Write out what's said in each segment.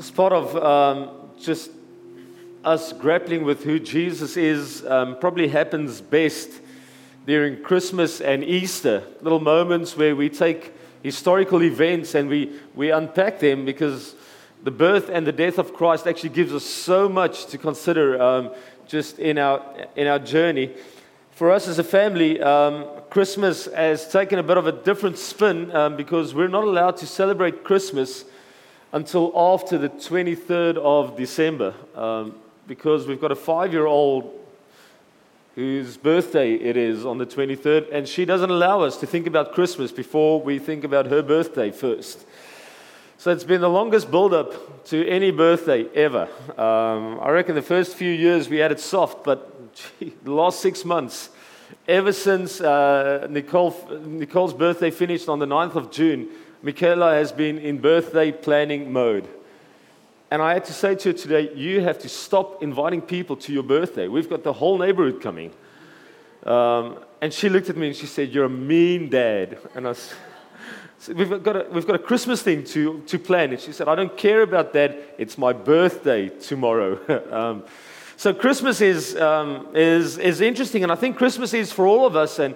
As part of um, just us grappling with who Jesus is, um, probably happens best during Christmas and Easter. Little moments where we take historical events and we, we unpack them because the birth and the death of Christ actually gives us so much to consider um, just in our, in our journey. For us as a family, um, Christmas has taken a bit of a different spin um, because we're not allowed to celebrate Christmas until after the 23rd of December um, because we've got a five year old whose birthday it is on the 23rd, and she doesn't allow us to think about Christmas before we think about her birthday first. So it's been the longest build up to any birthday ever. Um, I reckon the first few years we had it soft, but gee, the last six months, ever since uh, Nicole, Nicole's birthday finished on the 9th of June, Michaela has been in birthday planning mode. And I had to say to her today, you have to stop inviting people to your birthday. We've got the whole neighborhood coming. Um, and she looked at me and she said, You're a mean dad. And I said, we've got, a, we've got a Christmas thing to, to plan. And she said, I don't care about that. It's my birthday tomorrow. um, so Christmas is, um, is, is interesting. And I think Christmas is for all of us. And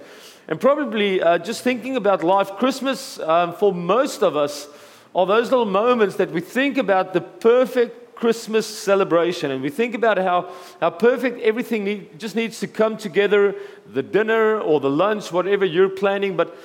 and probably uh, just thinking about life, Christmas um, for most of us are those little moments that we think about the perfect Christmas celebration and we think about how, how perfect everything need, just needs to come together the dinner or the lunch, whatever you're planning. But,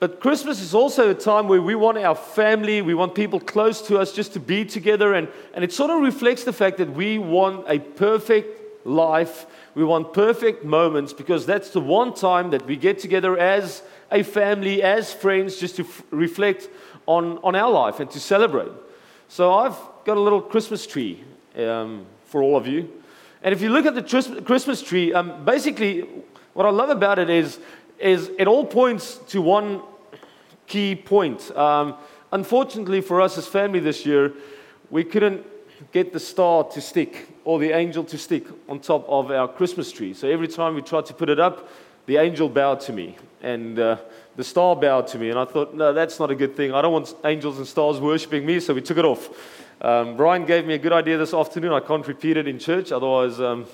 but Christmas is also a time where we want our family, we want people close to us just to be together. And, and it sort of reflects the fact that we want a perfect life we want perfect moments because that's the one time that we get together as a family, as friends, just to f- reflect on, on our life and to celebrate. So I've got a little Christmas tree um, for all of you. And if you look at the tr- Christmas tree, um, basically, what I love about it is, is it all points to one key point. Um, unfortunately for us as family this year, we couldn't get the star to stick or the angel to stick on top of our Christmas tree. So every time we tried to put it up, the angel bowed to me and uh, the star bowed to me. And I thought, no, that's not a good thing. I don't want angels and stars worshiping me, so we took it off. Um, Brian gave me a good idea this afternoon. I can't repeat it in church, otherwise, um,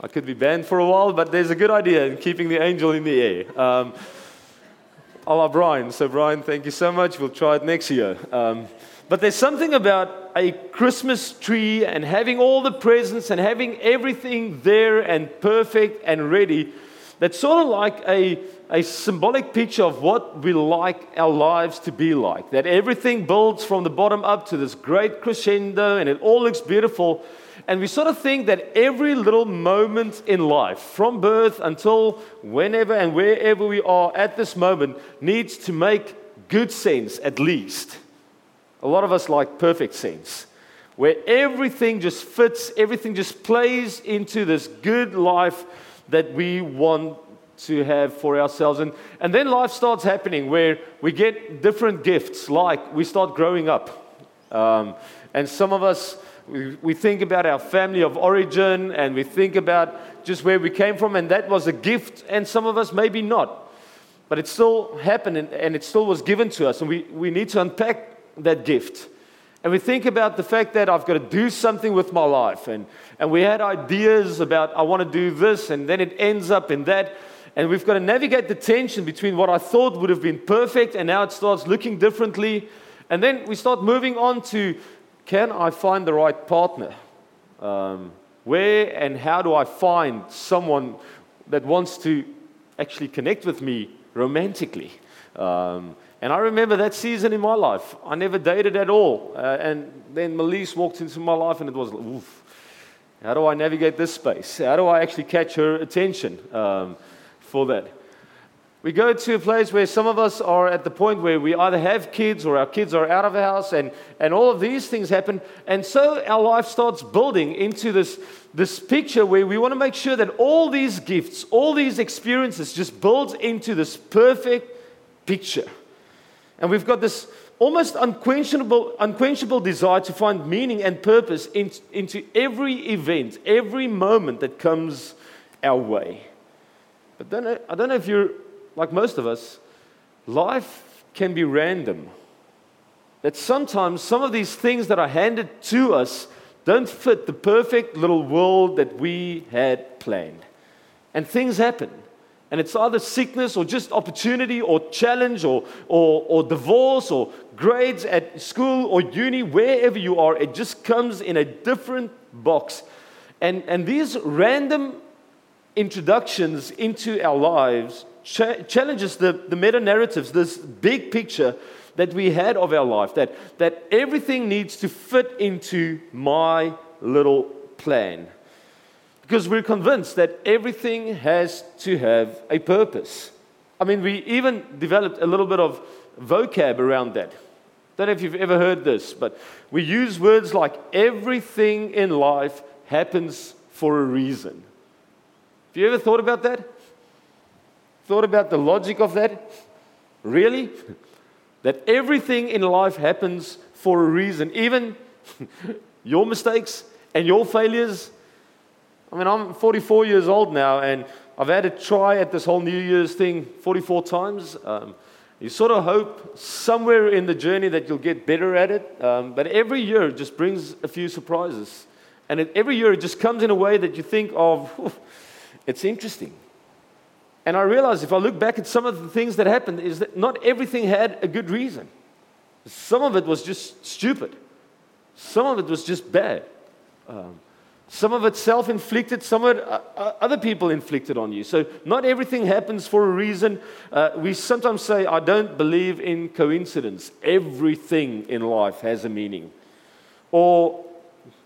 I could be banned for a while, but there's a good idea in keeping the angel in the air. Um, I love Brian. So, Brian, thank you so much. We'll try it next year. Um, but there's something about a Christmas tree and having all the presents and having everything there and perfect and ready that's sort of like a, a symbolic picture of what we like our lives to be like. That everything builds from the bottom up to this great crescendo and it all looks beautiful. And we sort of think that every little moment in life, from birth until whenever and wherever we are at this moment, needs to make good sense at least. A lot of us like perfect sense, where everything just fits, everything just plays into this good life that we want to have for ourselves. And, and then life starts happening where we get different gifts, like we start growing up. Um, and some of us, we, we think about our family of origin and we think about just where we came from, and that was a gift, and some of us maybe not. But it still happened and, and it still was given to us, and we, we need to unpack that gift. And we think about the fact that I've got to do something with my life. And, and we had ideas about, I want to do this, and then it ends up in that. And we've got to navigate the tension between what I thought would have been perfect, and now it starts looking differently. And then we start moving on to can I find the right partner? Um, where and how do I find someone that wants to actually connect with me romantically? Um, and I remember that season in my life. I never dated at all. Uh, and then Melise walked into my life, and it was, oof, how do I navigate this space? How do I actually catch her attention um, for that? We go to a place where some of us are at the point where we either have kids or our kids are out of the house, and, and all of these things happen. And so our life starts building into this, this picture where we want to make sure that all these gifts, all these experiences just builds into this perfect picture. And we've got this almost unquenchable, unquenchable desire to find meaning and purpose in, into every event, every moment that comes our way. But then I don't know if you're like most of us, life can be random. that sometimes some of these things that are handed to us don't fit the perfect little world that we had planned. And things happen. And it's either sickness or just opportunity or challenge or, or, or divorce or grades at school or uni, wherever you are, it just comes in a different box. And, and these random introductions into our lives cha- challenges the, the meta narratives, this big picture that we had of our life, that, that everything needs to fit into my little plan. Because we're convinced that everything has to have a purpose. I mean, we even developed a little bit of vocab around that. Don't know if you've ever heard this, but we use words like everything in life happens for a reason. Have you ever thought about that? Thought about the logic of that? Really? that everything in life happens for a reason, even your mistakes and your failures I mean, I'm 44 years old now, and I've had a try at this whole New Year's thing 44 times. Um, you sort of hope somewhere in the journey that you'll get better at it, um, but every year just brings a few surprises. And it, every year it just comes in a way that you think of, it's interesting. And I realize if I look back at some of the things that happened, is that not everything had a good reason. Some of it was just stupid, some of it was just bad. Um, some of it self inflicted, some of it uh, uh, other people inflicted on you. So, not everything happens for a reason. Uh, we sometimes say, I don't believe in coincidence. Everything in life has a meaning. Or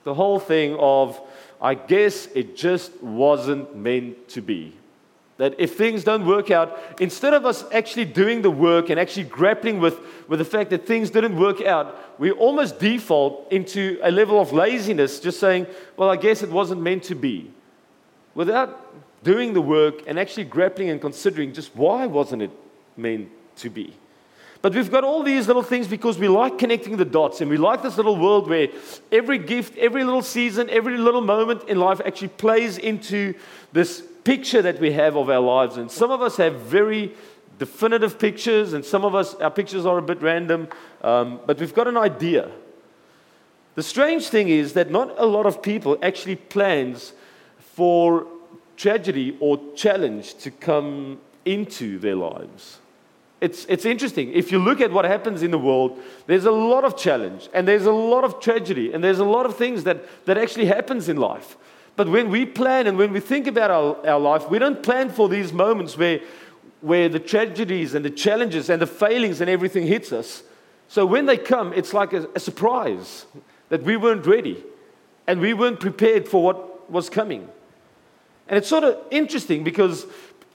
the whole thing of, I guess it just wasn't meant to be. That if things don't work out, instead of us actually doing the work and actually grappling with, with the fact that things didn't work out, we almost default into a level of laziness, just saying, well, I guess it wasn't meant to be. Without doing the work and actually grappling and considering just why wasn't it meant to be. But we've got all these little things because we like connecting the dots and we like this little world where every gift, every little season, every little moment in life actually plays into this picture that we have of our lives. And some of us have very definitive pictures, and some of us, our pictures are a bit random, um, but we've got an idea. The strange thing is that not a lot of people actually plans for tragedy or challenge to come into their lives. It's, it's interesting. If you look at what happens in the world, there's a lot of challenge and there's a lot of tragedy and there's a lot of things that, that actually happens in life. But when we plan and when we think about our, our life, we don't plan for these moments where, where the tragedies and the challenges and the failings and everything hits us. So when they come, it's like a, a surprise that we weren't ready and we weren't prepared for what was coming. And it's sort of interesting because,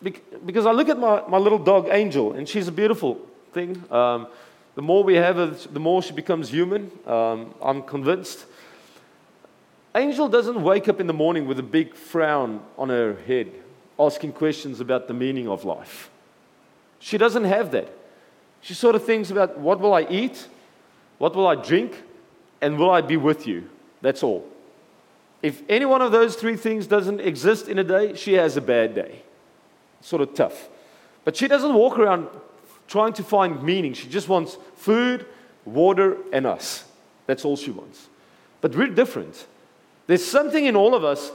because I look at my, my little dog, Angel, and she's a beautiful thing. Um, the more we have her, the more she becomes human. Um, I'm convinced. Angel doesn't wake up in the morning with a big frown on her head, asking questions about the meaning of life. She doesn't have that. She sort of thinks about what will I eat, what will I drink, and will I be with you? That's all. If any one of those three things doesn't exist in a day, she has a bad day. Sort of tough. But she doesn't walk around trying to find meaning. She just wants food, water, and us. That's all she wants. But we're different. There's something in all of us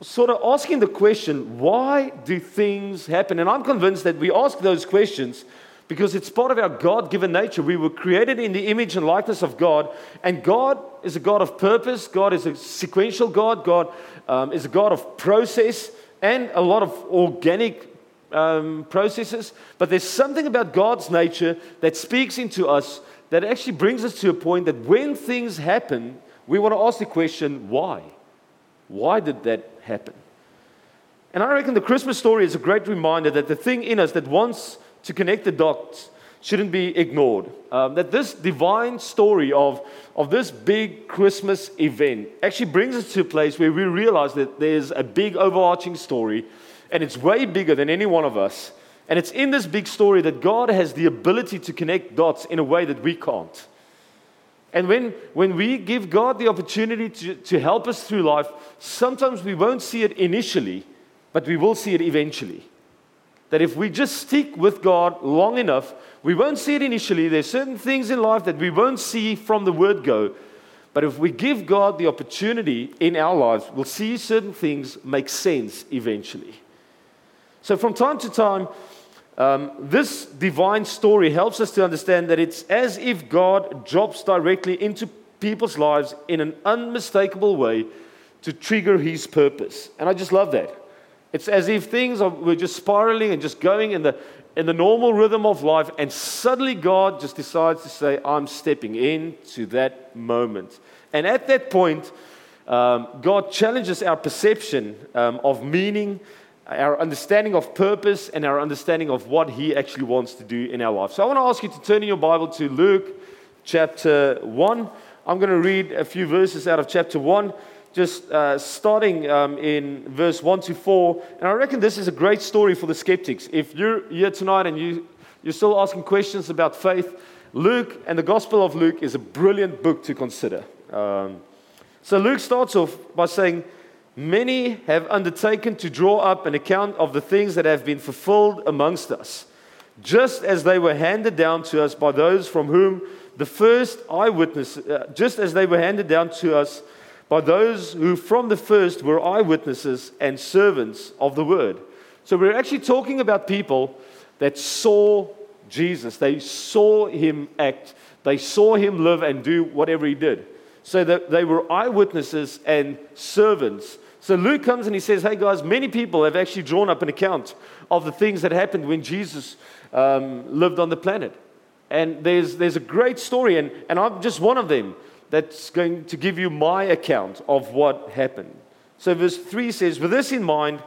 sort of asking the question, why do things happen? And I'm convinced that we ask those questions because it's part of our God given nature. We were created in the image and likeness of God, and God is a God of purpose, God is a sequential God, God um, is a God of process and a lot of organic um, processes. But there's something about God's nature that speaks into us that actually brings us to a point that when things happen, we want to ask the question, why? Why did that happen? And I reckon the Christmas story is a great reminder that the thing in us that wants to connect the dots shouldn't be ignored. Um, that this divine story of, of this big Christmas event actually brings us to a place where we realize that there's a big overarching story and it's way bigger than any one of us. And it's in this big story that God has the ability to connect dots in a way that we can't. And when, when we give God the opportunity to, to help us through life, sometimes we won't see it initially, but we will see it eventually. that if we just stick with God long enough, we won't see it initially. There's certain things in life that we won't see from the word go. But if we give God the opportunity in our lives, we'll see certain things make sense eventually. So, from time to time, um, this divine story helps us to understand that it's as if God drops directly into people's lives in an unmistakable way to trigger his purpose. And I just love that. It's as if things are, were just spiraling and just going in the, in the normal rhythm of life, and suddenly God just decides to say, I'm stepping into that moment. And at that point, um, God challenges our perception um, of meaning, our understanding of purpose, and our understanding of what He actually wants to do in our life. So I want to ask you to turn in your Bible to Luke chapter 1. I'm going to read a few verses out of chapter 1 just uh, starting um, in verse 1 to 4. And I reckon this is a great story for the skeptics. If you're here tonight and you, you're still asking questions about faith, Luke and the Gospel of Luke is a brilliant book to consider. Um, so Luke starts off by saying, Many have undertaken to draw up an account of the things that have been fulfilled amongst us, just as they were handed down to us by those from whom the first eyewitness, uh, just as they were handed down to us by those who from the first were eyewitnesses and servants of the word. So we're actually talking about people that saw Jesus. They saw him act, they saw him live and do whatever he did. So that they were eyewitnesses and servants. So Luke comes and he says, Hey guys, many people have actually drawn up an account of the things that happened when Jesus um, lived on the planet. And there's, there's a great story, and, and I'm just one of them that's going to give you my account of what happened. So, verse 3 says, With this in mind,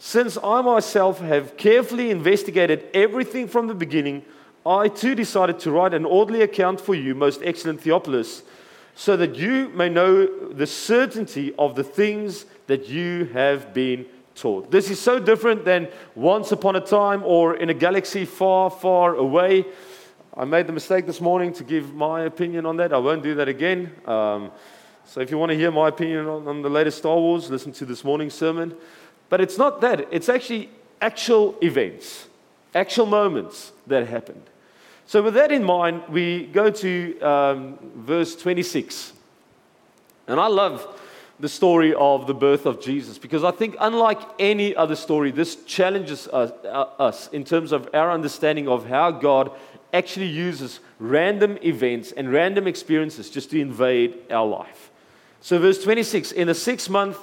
since I myself have carefully investigated everything from the beginning, I too decided to write an orderly account for you, most excellent Theophilus, so that you may know the certainty of the things that you have been taught. This is so different than once upon a time or in a galaxy far, far away. I made the mistake this morning to give my opinion on that. I won't do that again. Um, so if you want to hear my opinion on, on the latest Star Wars, listen to this morning's sermon. But it's not that, it's actually actual events, actual moments that happened. So, with that in mind, we go to um, verse 26. And I love the story of the birth of Jesus because I think, unlike any other story, this challenges us, uh, us in terms of our understanding of how God actually uses random events and random experiences just to invade our life. So, verse 26 in the sixth month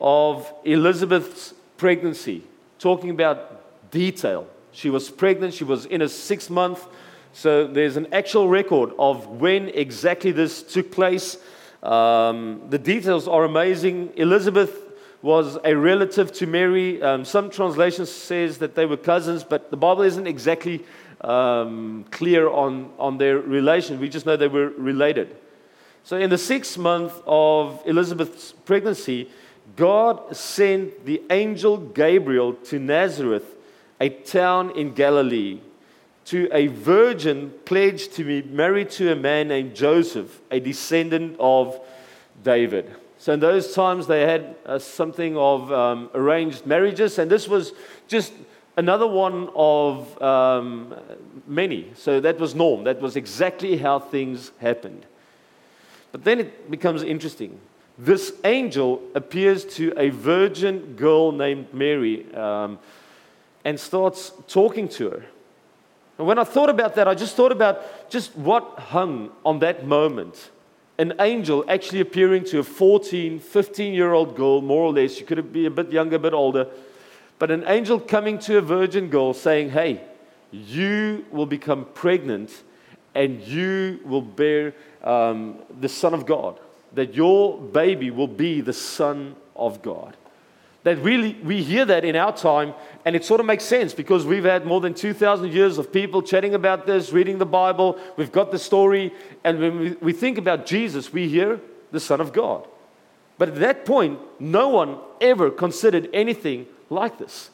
of Elizabeth's pregnancy, talking about detail. She was pregnant, she was in a sixth month. So, there's an actual record of when exactly this took place. Um, the details are amazing. Elizabeth was a relative to Mary. Um, some translations says that they were cousins, but the Bible isn't exactly um, clear on, on their relation. We just know they were related. So, in the sixth month of Elizabeth's pregnancy, God sent the angel Gabriel to Nazareth, a town in Galilee, to a virgin pledged to be married to a man named Joseph, a descendant of David. So, in those times, they had uh, something of um, arranged marriages, and this was just another one of um, many. So that was norm. That was exactly how things happened. But then it becomes interesting. This angel appears to a virgin girl named Mary um, and starts talking to her. And when I thought about that, I just thought about just what hung on that moment. An angel actually appearing to a 14, 15 year old girl, more or less. She could be a bit younger, a bit older but an angel coming to a virgin girl saying, Hey, you will become pregnant and you will bear um, the Son of God. That your baby will be the Son of God. That really, we hear that in our time, and it sort of makes sense because we've had more than 2,000 years of people chatting about this, reading the Bible, we've got the story, and when we think about Jesus, we hear the Son of God. But at that point, no one ever considered anything like this.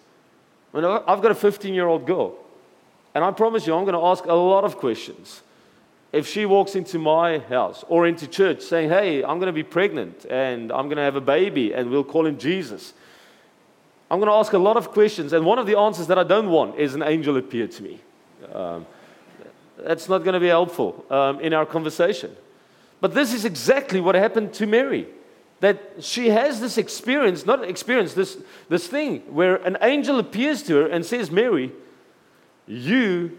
I mean, I've got a 15 year old girl, and I promise you, I'm going to ask a lot of questions. If she walks into my house or into church saying, Hey, I'm going to be pregnant and I'm going to have a baby and we'll call him Jesus, I'm going to ask a lot of questions, and one of the answers that I don't want is an angel appeared to me. Um, that's not going to be helpful um, in our conversation. But this is exactly what happened to Mary. That she has this experience, not experience, this, this thing where an angel appears to her and says, Mary, you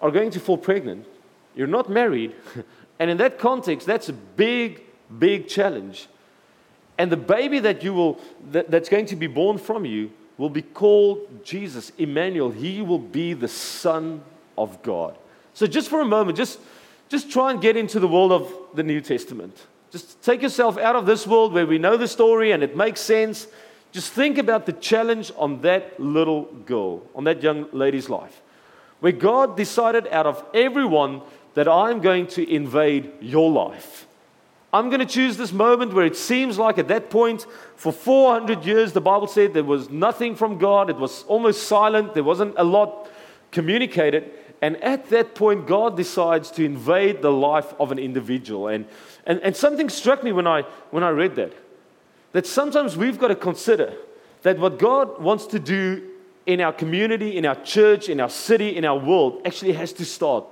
are going to fall pregnant. You're not married. and in that context, that's a big, big challenge. And the baby that you will, that, that's going to be born from you will be called Jesus, Emmanuel. He will be the Son of God. So, just for a moment, just, just try and get into the world of the New Testament. Just take yourself out of this world where we know the story and it makes sense. Just think about the challenge on that little girl, on that young lady's life, where God decided out of everyone that I'm going to invade your life. I'm going to choose this moment where it seems like at that point, for 400 years, the Bible said there was nothing from God. It was almost silent. There wasn't a lot communicated. And at that point, God decides to invade the life of an individual. And, and, and something struck me when I, when I read that. That sometimes we've got to consider that what God wants to do in our community, in our church, in our city, in our world actually has to start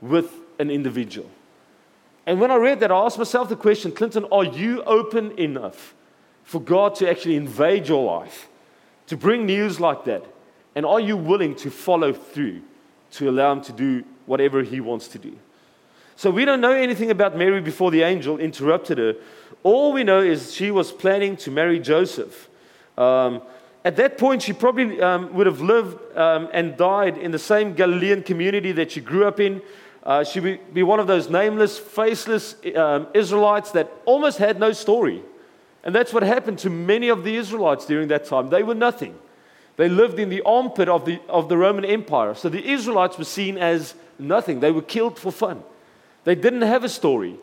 with an individual. And when I read that, I asked myself the question Clinton, are you open enough for God to actually invade your life, to bring news like that? And are you willing to follow through? to allow him to do whatever he wants to do. So we don't know anything about Mary before the angel interrupted her. All we know is she was planning to marry Joseph. Um, at that point, she probably um, would have lived um, and died in the same Galilean community that she grew up in. Uh, she would be one of those nameless, faceless um, Israelites that almost had no story. And that's what happened to many of the Israelites during that time. They were nothing. They lived in the armpit of the, of the Roman Empire. So the Israelites were seen as nothing. They were killed for fun. They didn't have a story.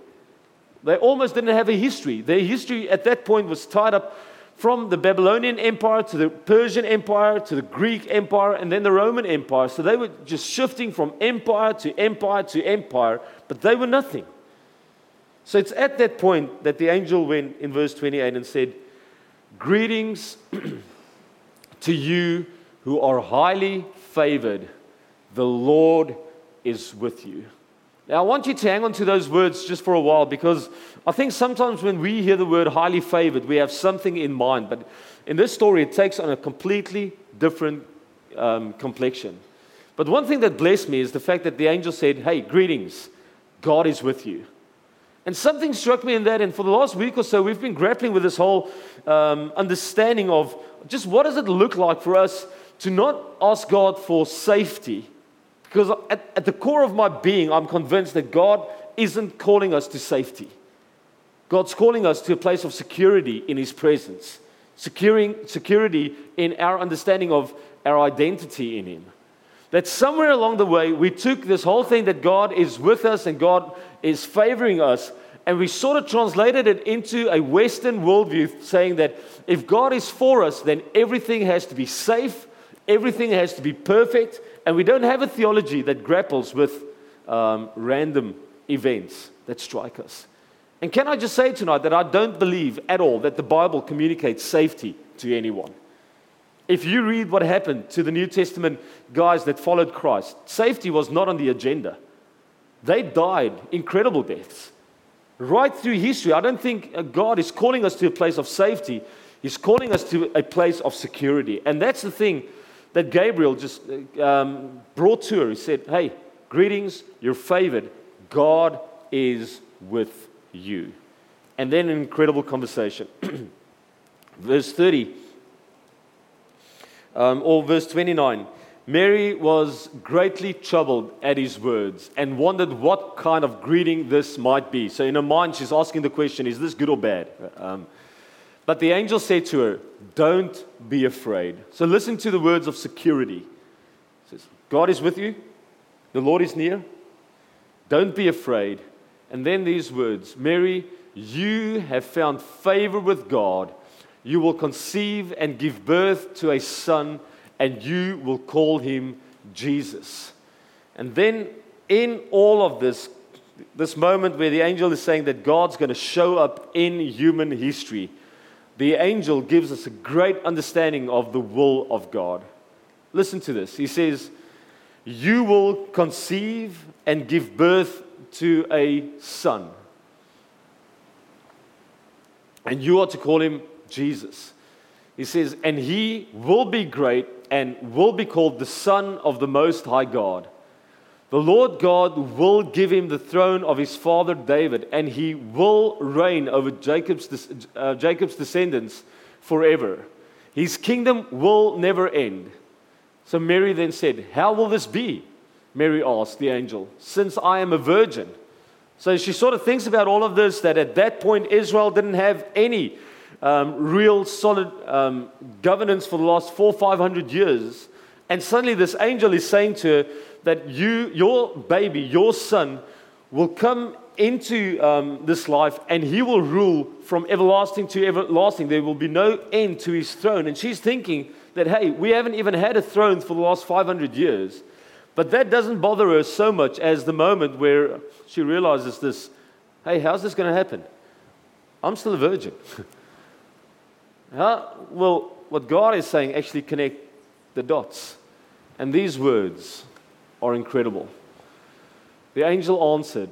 They almost didn't have a history. Their history at that point was tied up from the Babylonian Empire to the Persian Empire to the Greek Empire and then the Roman Empire. So they were just shifting from empire to empire to empire, but they were nothing. So it's at that point that the angel went in verse 28 and said, Greetings. to you who are highly favored, the Lord is with you. Now, I want you to hang on to those words just for a while because I think sometimes when we hear the word highly favored, we have something in mind. But in this story, it takes on a completely different um, complexion. But one thing that blessed me is the fact that the angel said, Hey, greetings, God is with you. And something struck me in that, and for the last week or so, we've been grappling with this whole um, understanding of just what does it look like for us to not ask God for safety? Because at, at the core of my being, I'm convinced that God isn't calling us to safety. God's calling us to a place of security in His presence, securing security in our understanding of our identity in Him. That somewhere along the way, we took this whole thing that God is with us and God is favoring us, and we sort of translated it into a Western worldview saying that if God is for us, then everything has to be safe, everything has to be perfect, and we don't have a theology that grapples with um, random events that strike us. And can I just say tonight that I don't believe at all that the Bible communicates safety to anyone. If you read what happened to the New Testament guys that followed Christ, safety was not on the agenda. They died incredible deaths. Right through history, I don't think uh, God is calling us to a place of safety. He's calling us to a place of security. And that's the thing that Gabriel just uh, um, brought to her. He said, Hey, greetings, you're favored. God is with you. And then an incredible conversation. Verse 30, um, or verse 29. Mary was greatly troubled at his words and wondered what kind of greeting this might be. So, in her mind, she's asking the question is this good or bad? Um, but the angel said to her, Don't be afraid. So, listen to the words of security. It says, God is with you, the Lord is near. Don't be afraid. And then these words Mary, you have found favor with God. You will conceive and give birth to a son and you will call him Jesus. And then, in all of this, this moment where the angel is saying that God's going to show up in human history, the angel gives us a great understanding of the will of God. Listen to this. He says, You will conceive and give birth to a son. And you are to call him Jesus. He says, And he will be great and will be called the Son of the Most High God. The Lord God will give him the throne of his father David, and he will reign over Jacob's, uh, Jacob's descendants forever. His kingdom will never end. So Mary then said, How will this be? Mary asked the angel, Since I am a virgin. So she sort of thinks about all of this that at that point Israel didn't have any um, real solid um, governance for the last four, five hundred years. And suddenly this angel is saying to her, that you, your baby, your son, will come into um, this life and he will rule from everlasting to everlasting. There will be no end to his throne. And she's thinking that, hey, we haven't even had a throne for the last 500 years. But that doesn't bother her so much as the moment where she realizes this hey, how's this going to happen? I'm still a virgin. How will what God is saying actually connect the dots? And these words are incredible. The angel answered,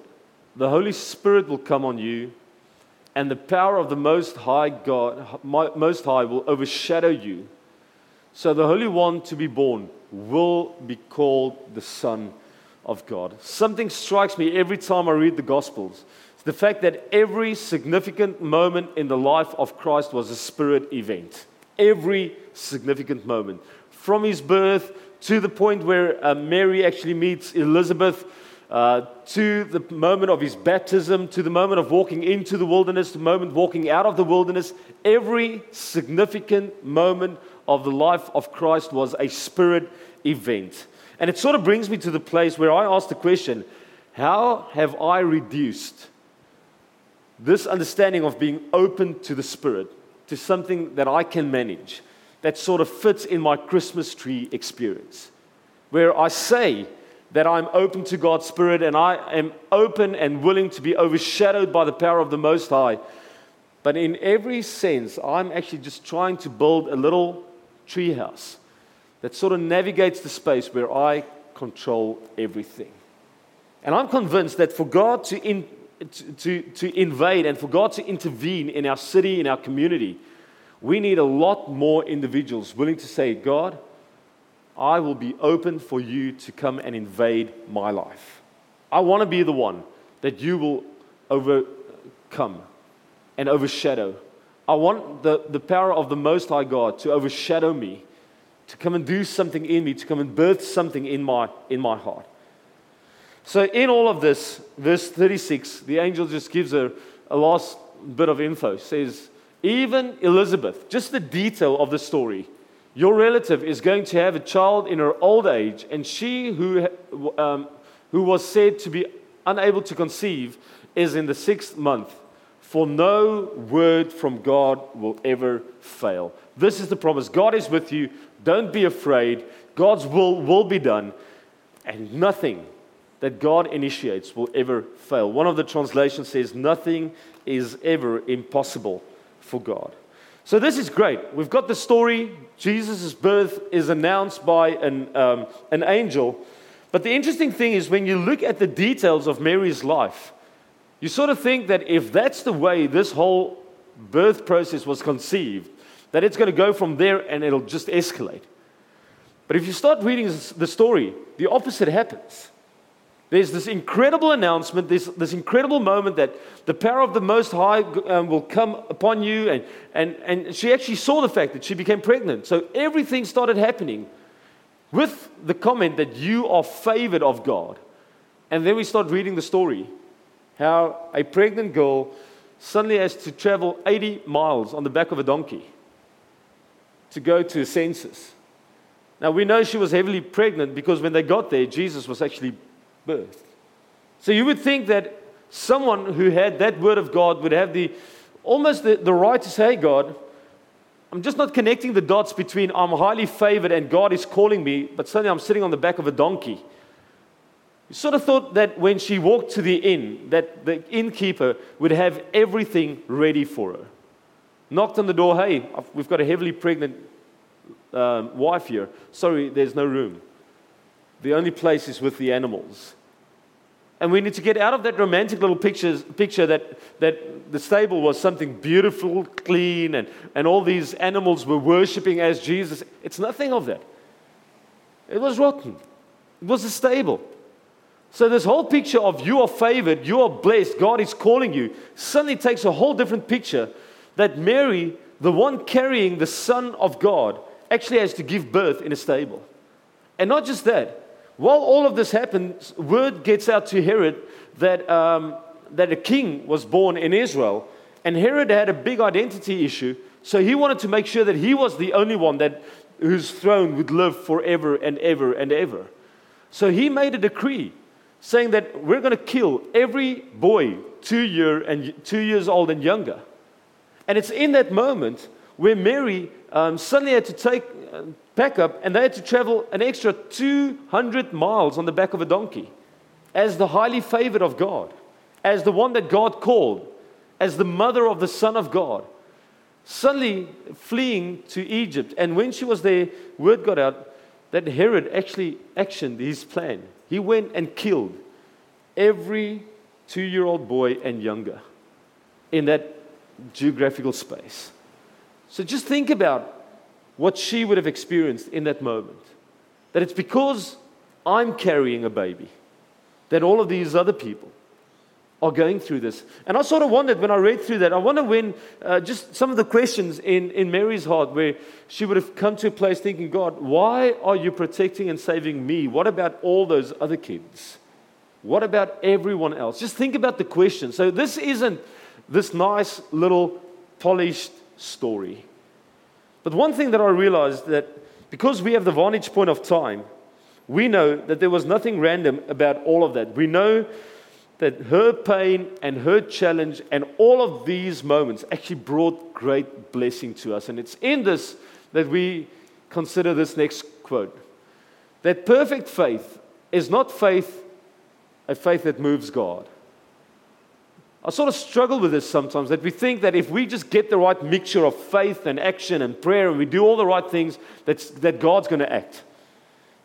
The Holy Spirit will come on you, and the power of the Most High God, Most High, will overshadow you. So the Holy One to be born will be called the Son of God. Something strikes me every time I read the Gospels. It's the fact that every significant moment in the life of Christ was a spirit event. Every significant moment. From his birth to the point where uh, Mary actually meets Elizabeth, uh, to the moment of his baptism, to the moment of walking into the wilderness, the moment walking out of the wilderness. Every significant moment of the life of Christ was a spirit event. And it sort of brings me to the place where I ask the question how have I reduced this understanding of being open to the Spirit to something that I can manage? That sort of fits in my Christmas tree experience, where I say that I'm open to God's Spirit and I am open and willing to be overshadowed by the power of the Most High. But in every sense, I'm actually just trying to build a little treehouse that sort of navigates the space where I control everything. And I'm convinced that for God to, in, to, to invade and for God to intervene in our city, in our community, we need a lot more individuals willing to say, God, I will be open for you to come and invade my life. I want to be the one that you will overcome and overshadow. I want the, the power of the Most High God to overshadow me, to come and do something in me, to come and birth something in my, in my heart. So, in all of this, verse 36, the angel just gives a, a last bit of info. Says, even Elizabeth, just the detail of the story. Your relative is going to have a child in her old age, and she who, um, who was said to be unable to conceive is in the sixth month. For no word from God will ever fail. This is the promise. God is with you. Don't be afraid. God's will will be done, and nothing that God initiates will ever fail. One of the translations says, Nothing is ever impossible for God. So this is great. We've got the story. Jesus' birth is announced by an, um, an angel. But the interesting thing is when you look at the details of Mary's life, you sort of think that if that's the way this whole birth process was conceived, that it's going to go from there and it'll just escalate. But if you start reading the story, the opposite happens. There's this incredible announcement, this, this incredible moment that the power of the Most High um, will come upon you. And, and, and she actually saw the fact that she became pregnant. So everything started happening with the comment that you are favored of God. And then we start reading the story how a pregnant girl suddenly has to travel 80 miles on the back of a donkey to go to a census. Now, we know she was heavily pregnant because when they got there, Jesus was actually birth. So you would think that someone who had that word of God would have the almost the, the right to say, God, I'm just not connecting the dots between I'm highly favored and God is calling me, but suddenly I'm sitting on the back of a donkey. You sort of thought that when she walked to the inn, that the innkeeper would have everything ready for her. knocked on the door, hey, we've got a heavily pregnant um, wife here. Sorry, there's no room. The only place is with the animals. And we need to get out of that romantic little pictures, picture that, that the stable was something beautiful, clean, and, and all these animals were worshiping as Jesus. It's nothing of that. It was rotten, it was a stable. So, this whole picture of you are favored, you are blessed, God is calling you, suddenly takes a whole different picture that Mary, the one carrying the Son of God, actually has to give birth in a stable. And not just that, while all of this happens, word gets out to Herod that, um, that a king was born in Israel. And Herod had a big identity issue, so he wanted to make sure that he was the only one that, whose throne would live forever and ever and ever. So he made a decree saying that we're going to kill every boy two, year and, two years old and younger. And it's in that moment where Mary um, suddenly had to take, pack up and they had to travel an extra 200 miles on the back of a donkey as the highly favored of God, as the one that God called, as the mother of the Son of God. Suddenly fleeing to Egypt. And when she was there, word got out that Herod actually actioned his plan. He went and killed every two year old boy and younger in that geographical space. So just think about what she would have experienced in that moment. That it's because I'm carrying a baby that all of these other people are going through this. And I sort of wondered when I read through that, I wonder when uh, just some of the questions in, in Mary's heart where she would have come to a place thinking, God, why are you protecting and saving me? What about all those other kids? What about everyone else? Just think about the question. So this isn't this nice little polished story. But one thing that I realized that because we have the vantage point of time, we know that there was nothing random about all of that. We know that her pain and her challenge and all of these moments actually brought great blessing to us. And it's in this that we consider this next quote that perfect faith is not faith, a faith that moves God. I sort of struggle with this sometimes that we think that if we just get the right mixture of faith and action and prayer and we do all the right things, that's, that God's going to act.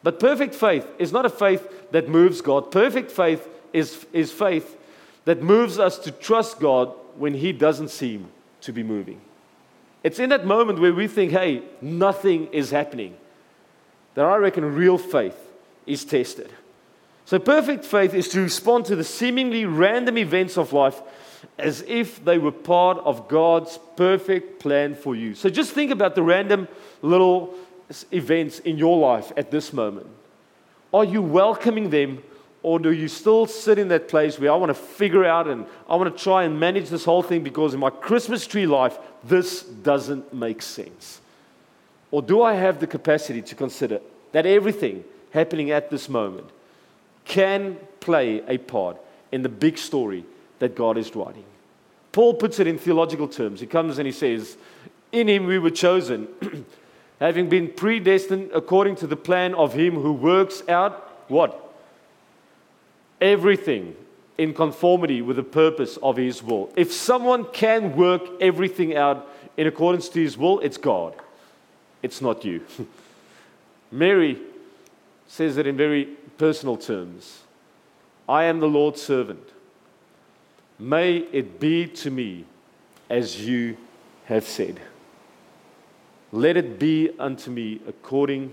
But perfect faith is not a faith that moves God. Perfect faith is, is faith that moves us to trust God when He doesn't seem to be moving. It's in that moment where we think, hey, nothing is happening, that I reckon real faith is tested. So, perfect faith is to respond to the seemingly random events of life as if they were part of God's perfect plan for you. So, just think about the random little events in your life at this moment. Are you welcoming them, or do you still sit in that place where I want to figure out and I want to try and manage this whole thing because in my Christmas tree life, this doesn't make sense? Or do I have the capacity to consider that everything happening at this moment can play a part in the big story that God is writing. Paul puts it in theological terms. He comes and he says, In him we were chosen, having been predestined according to the plan of him who works out what? Everything in conformity with the purpose of his will. If someone can work everything out in accordance to his will, it's God. It's not you. Mary says it in very personal terms I am the Lord's servant. May it be to me as you have said. Let it be unto me according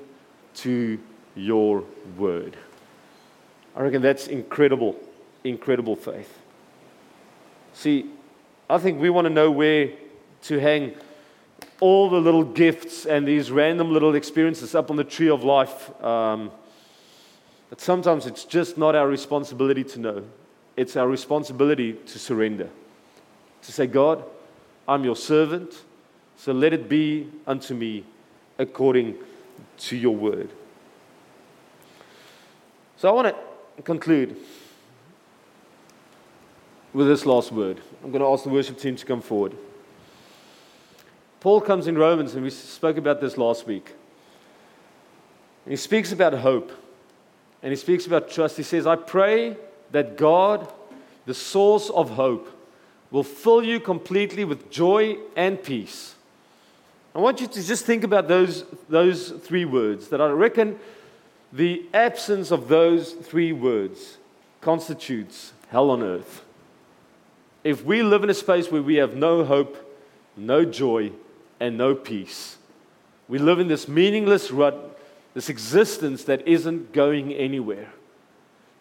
to your word. I reckon that's incredible, incredible faith. See, I think we want to know where to hang all the little gifts and these random little experiences up on the tree of life. Um, but sometimes it's just not our responsibility to know. It's our responsibility to surrender. To say, God, I'm your servant, so let it be unto me according to your word. So I want to conclude with this last word. I'm going to ask the worship team to come forward. Paul comes in Romans, and we spoke about this last week. He speaks about hope and he speaks about trust. He says, I pray that God, the source of hope, will fill you completely with joy and peace. I want you to just think about those, those three words that I reckon the absence of those three words constitutes hell on earth. If we live in a space where we have no hope, no joy, and no peace, we live in this meaningless rut, this existence that isn't going anywhere.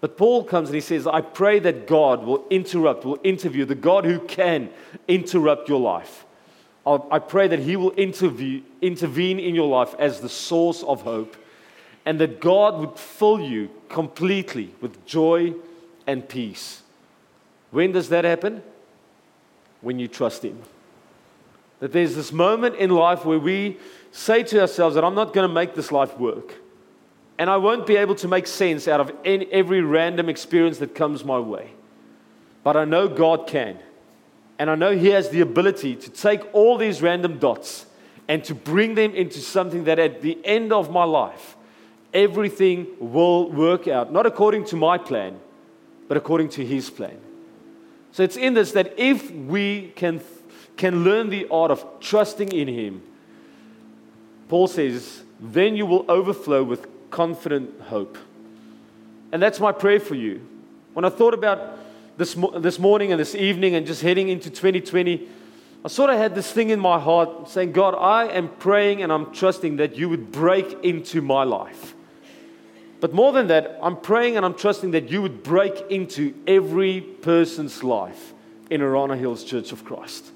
But Paul comes and he says, I pray that God will interrupt, will interview, the God who can interrupt your life. I pray that he will intervene in your life as the source of hope and that God would fill you completely with joy and peace. When does that happen? When you trust Him. That there's this moment in life where we say to ourselves that I'm not going to make this life work. And I won't be able to make sense out of any, every random experience that comes my way. But I know God can. And I know He has the ability to take all these random dots and to bring them into something that at the end of my life, everything will work out, not according to my plan, but according to His plan. So it's in this that if we can, can learn the art of trusting in Him, Paul says, then you will overflow with confident hope. And that's my prayer for you. When I thought about this, this morning and this evening and just heading into 2020, I sort of had this thing in my heart saying, God, I am praying and I'm trusting that you would break into my life. But more than that, I'm praying and I'm trusting that you would break into every person's life in Arana Hills Church of Christ.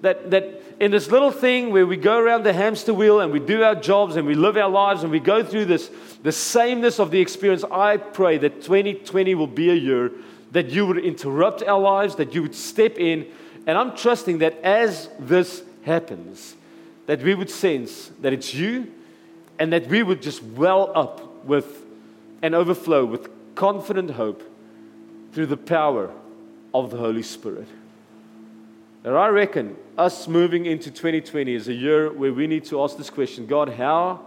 That, that in this little thing where we go around the hamster wheel and we do our jobs and we live our lives and we go through this, the sameness of the experience, I pray that 2020 will be a year that you would interrupt our lives, that you would step in. And I'm trusting that as this happens, that we would sense that it's you and that we would just well up with and overflow with confident hope through the power of the Holy Spirit. Now, I reckon us moving into 2020 is a year where we need to ask this question God, how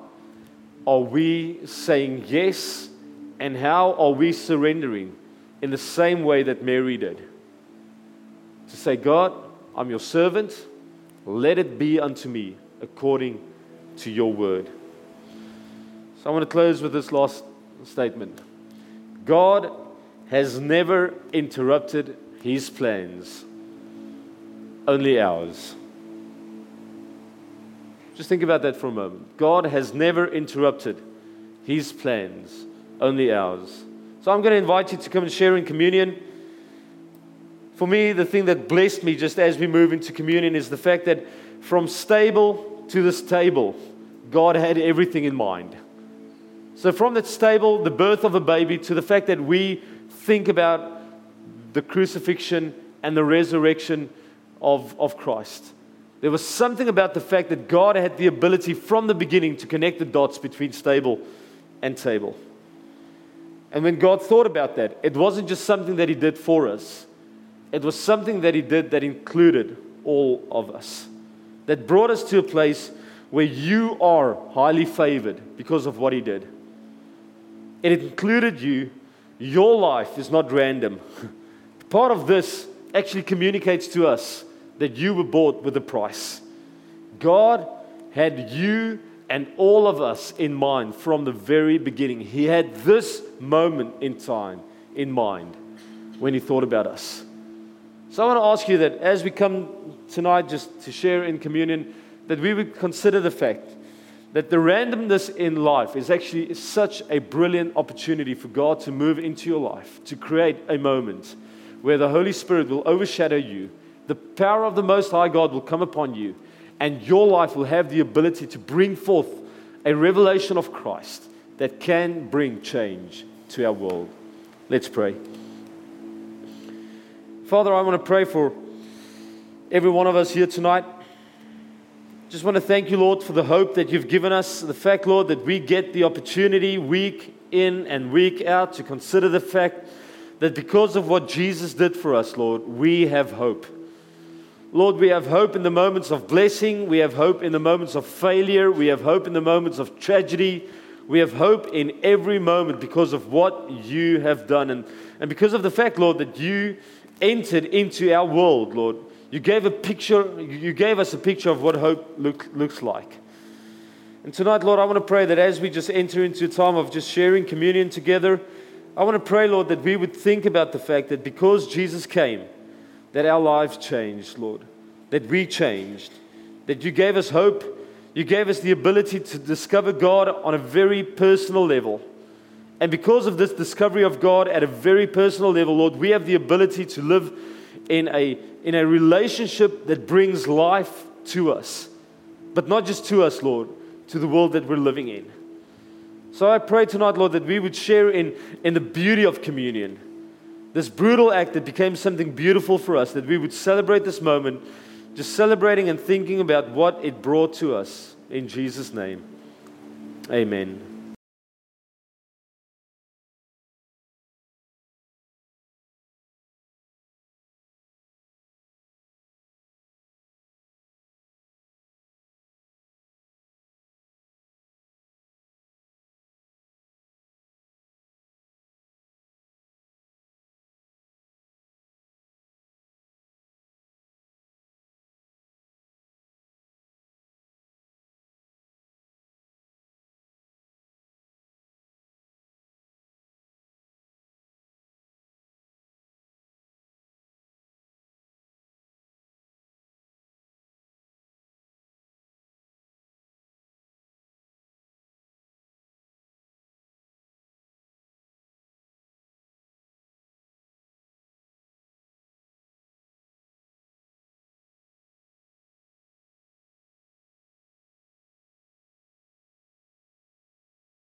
are we saying yes and how are we surrendering in the same way that Mary did? To say, God, I'm your servant, let it be unto me according to your word. So I want to close with this last statement God has never interrupted his plans, only ours. Just think about that for a moment. God has never interrupted his plans, only ours. So I'm going to invite you to come and share in communion. For me, the thing that blessed me just as we move into communion is the fact that from stable to this table, God had everything in mind. So, from that stable, the birth of a baby, to the fact that we think about the crucifixion and the resurrection of, of Christ, there was something about the fact that God had the ability from the beginning to connect the dots between stable and table. And when God thought about that, it wasn't just something that He did for us, it was something that He did that included all of us, that brought us to a place where you are highly favored because of what He did. It included you, your life is not random. Part of this actually communicates to us that you were bought with a price. God had you and all of us in mind from the very beginning. He had this moment in time in mind when He thought about us. So I want to ask you that as we come tonight just to share in communion, that we would consider the fact that the randomness in life is actually such a brilliant opportunity for God to move into your life, to create a moment where the Holy Spirit will overshadow you, the power of the Most High God will come upon you, and your life will have the ability to bring forth a revelation of Christ that can bring change to our world. Let's pray. Father, I want to pray for every one of us here tonight. Just want to thank you, Lord, for the hope that you've given us. The fact, Lord, that we get the opportunity week in and week out to consider the fact that because of what Jesus did for us, Lord, we have hope. Lord, we have hope in the moments of blessing. We have hope in the moments of failure. We have hope in the moments of tragedy. We have hope in every moment because of what you have done. And, and because of the fact, Lord, that you entered into our world, Lord. You gave a picture, you gave us a picture of what hope look, looks like. And tonight, Lord, I want to pray that as we just enter into a time of just sharing communion together, I want to pray, Lord, that we would think about the fact that because Jesus came, that our lives changed, Lord, that we changed, that you gave us hope, you gave us the ability to discover God on a very personal level. And because of this discovery of God at a very personal level, Lord, we have the ability to live in a, in a relationship that brings life to us. But not just to us, Lord, to the world that we're living in. So I pray tonight, Lord, that we would share in, in the beauty of communion. This brutal act that became something beautiful for us, that we would celebrate this moment, just celebrating and thinking about what it brought to us. In Jesus' name, amen.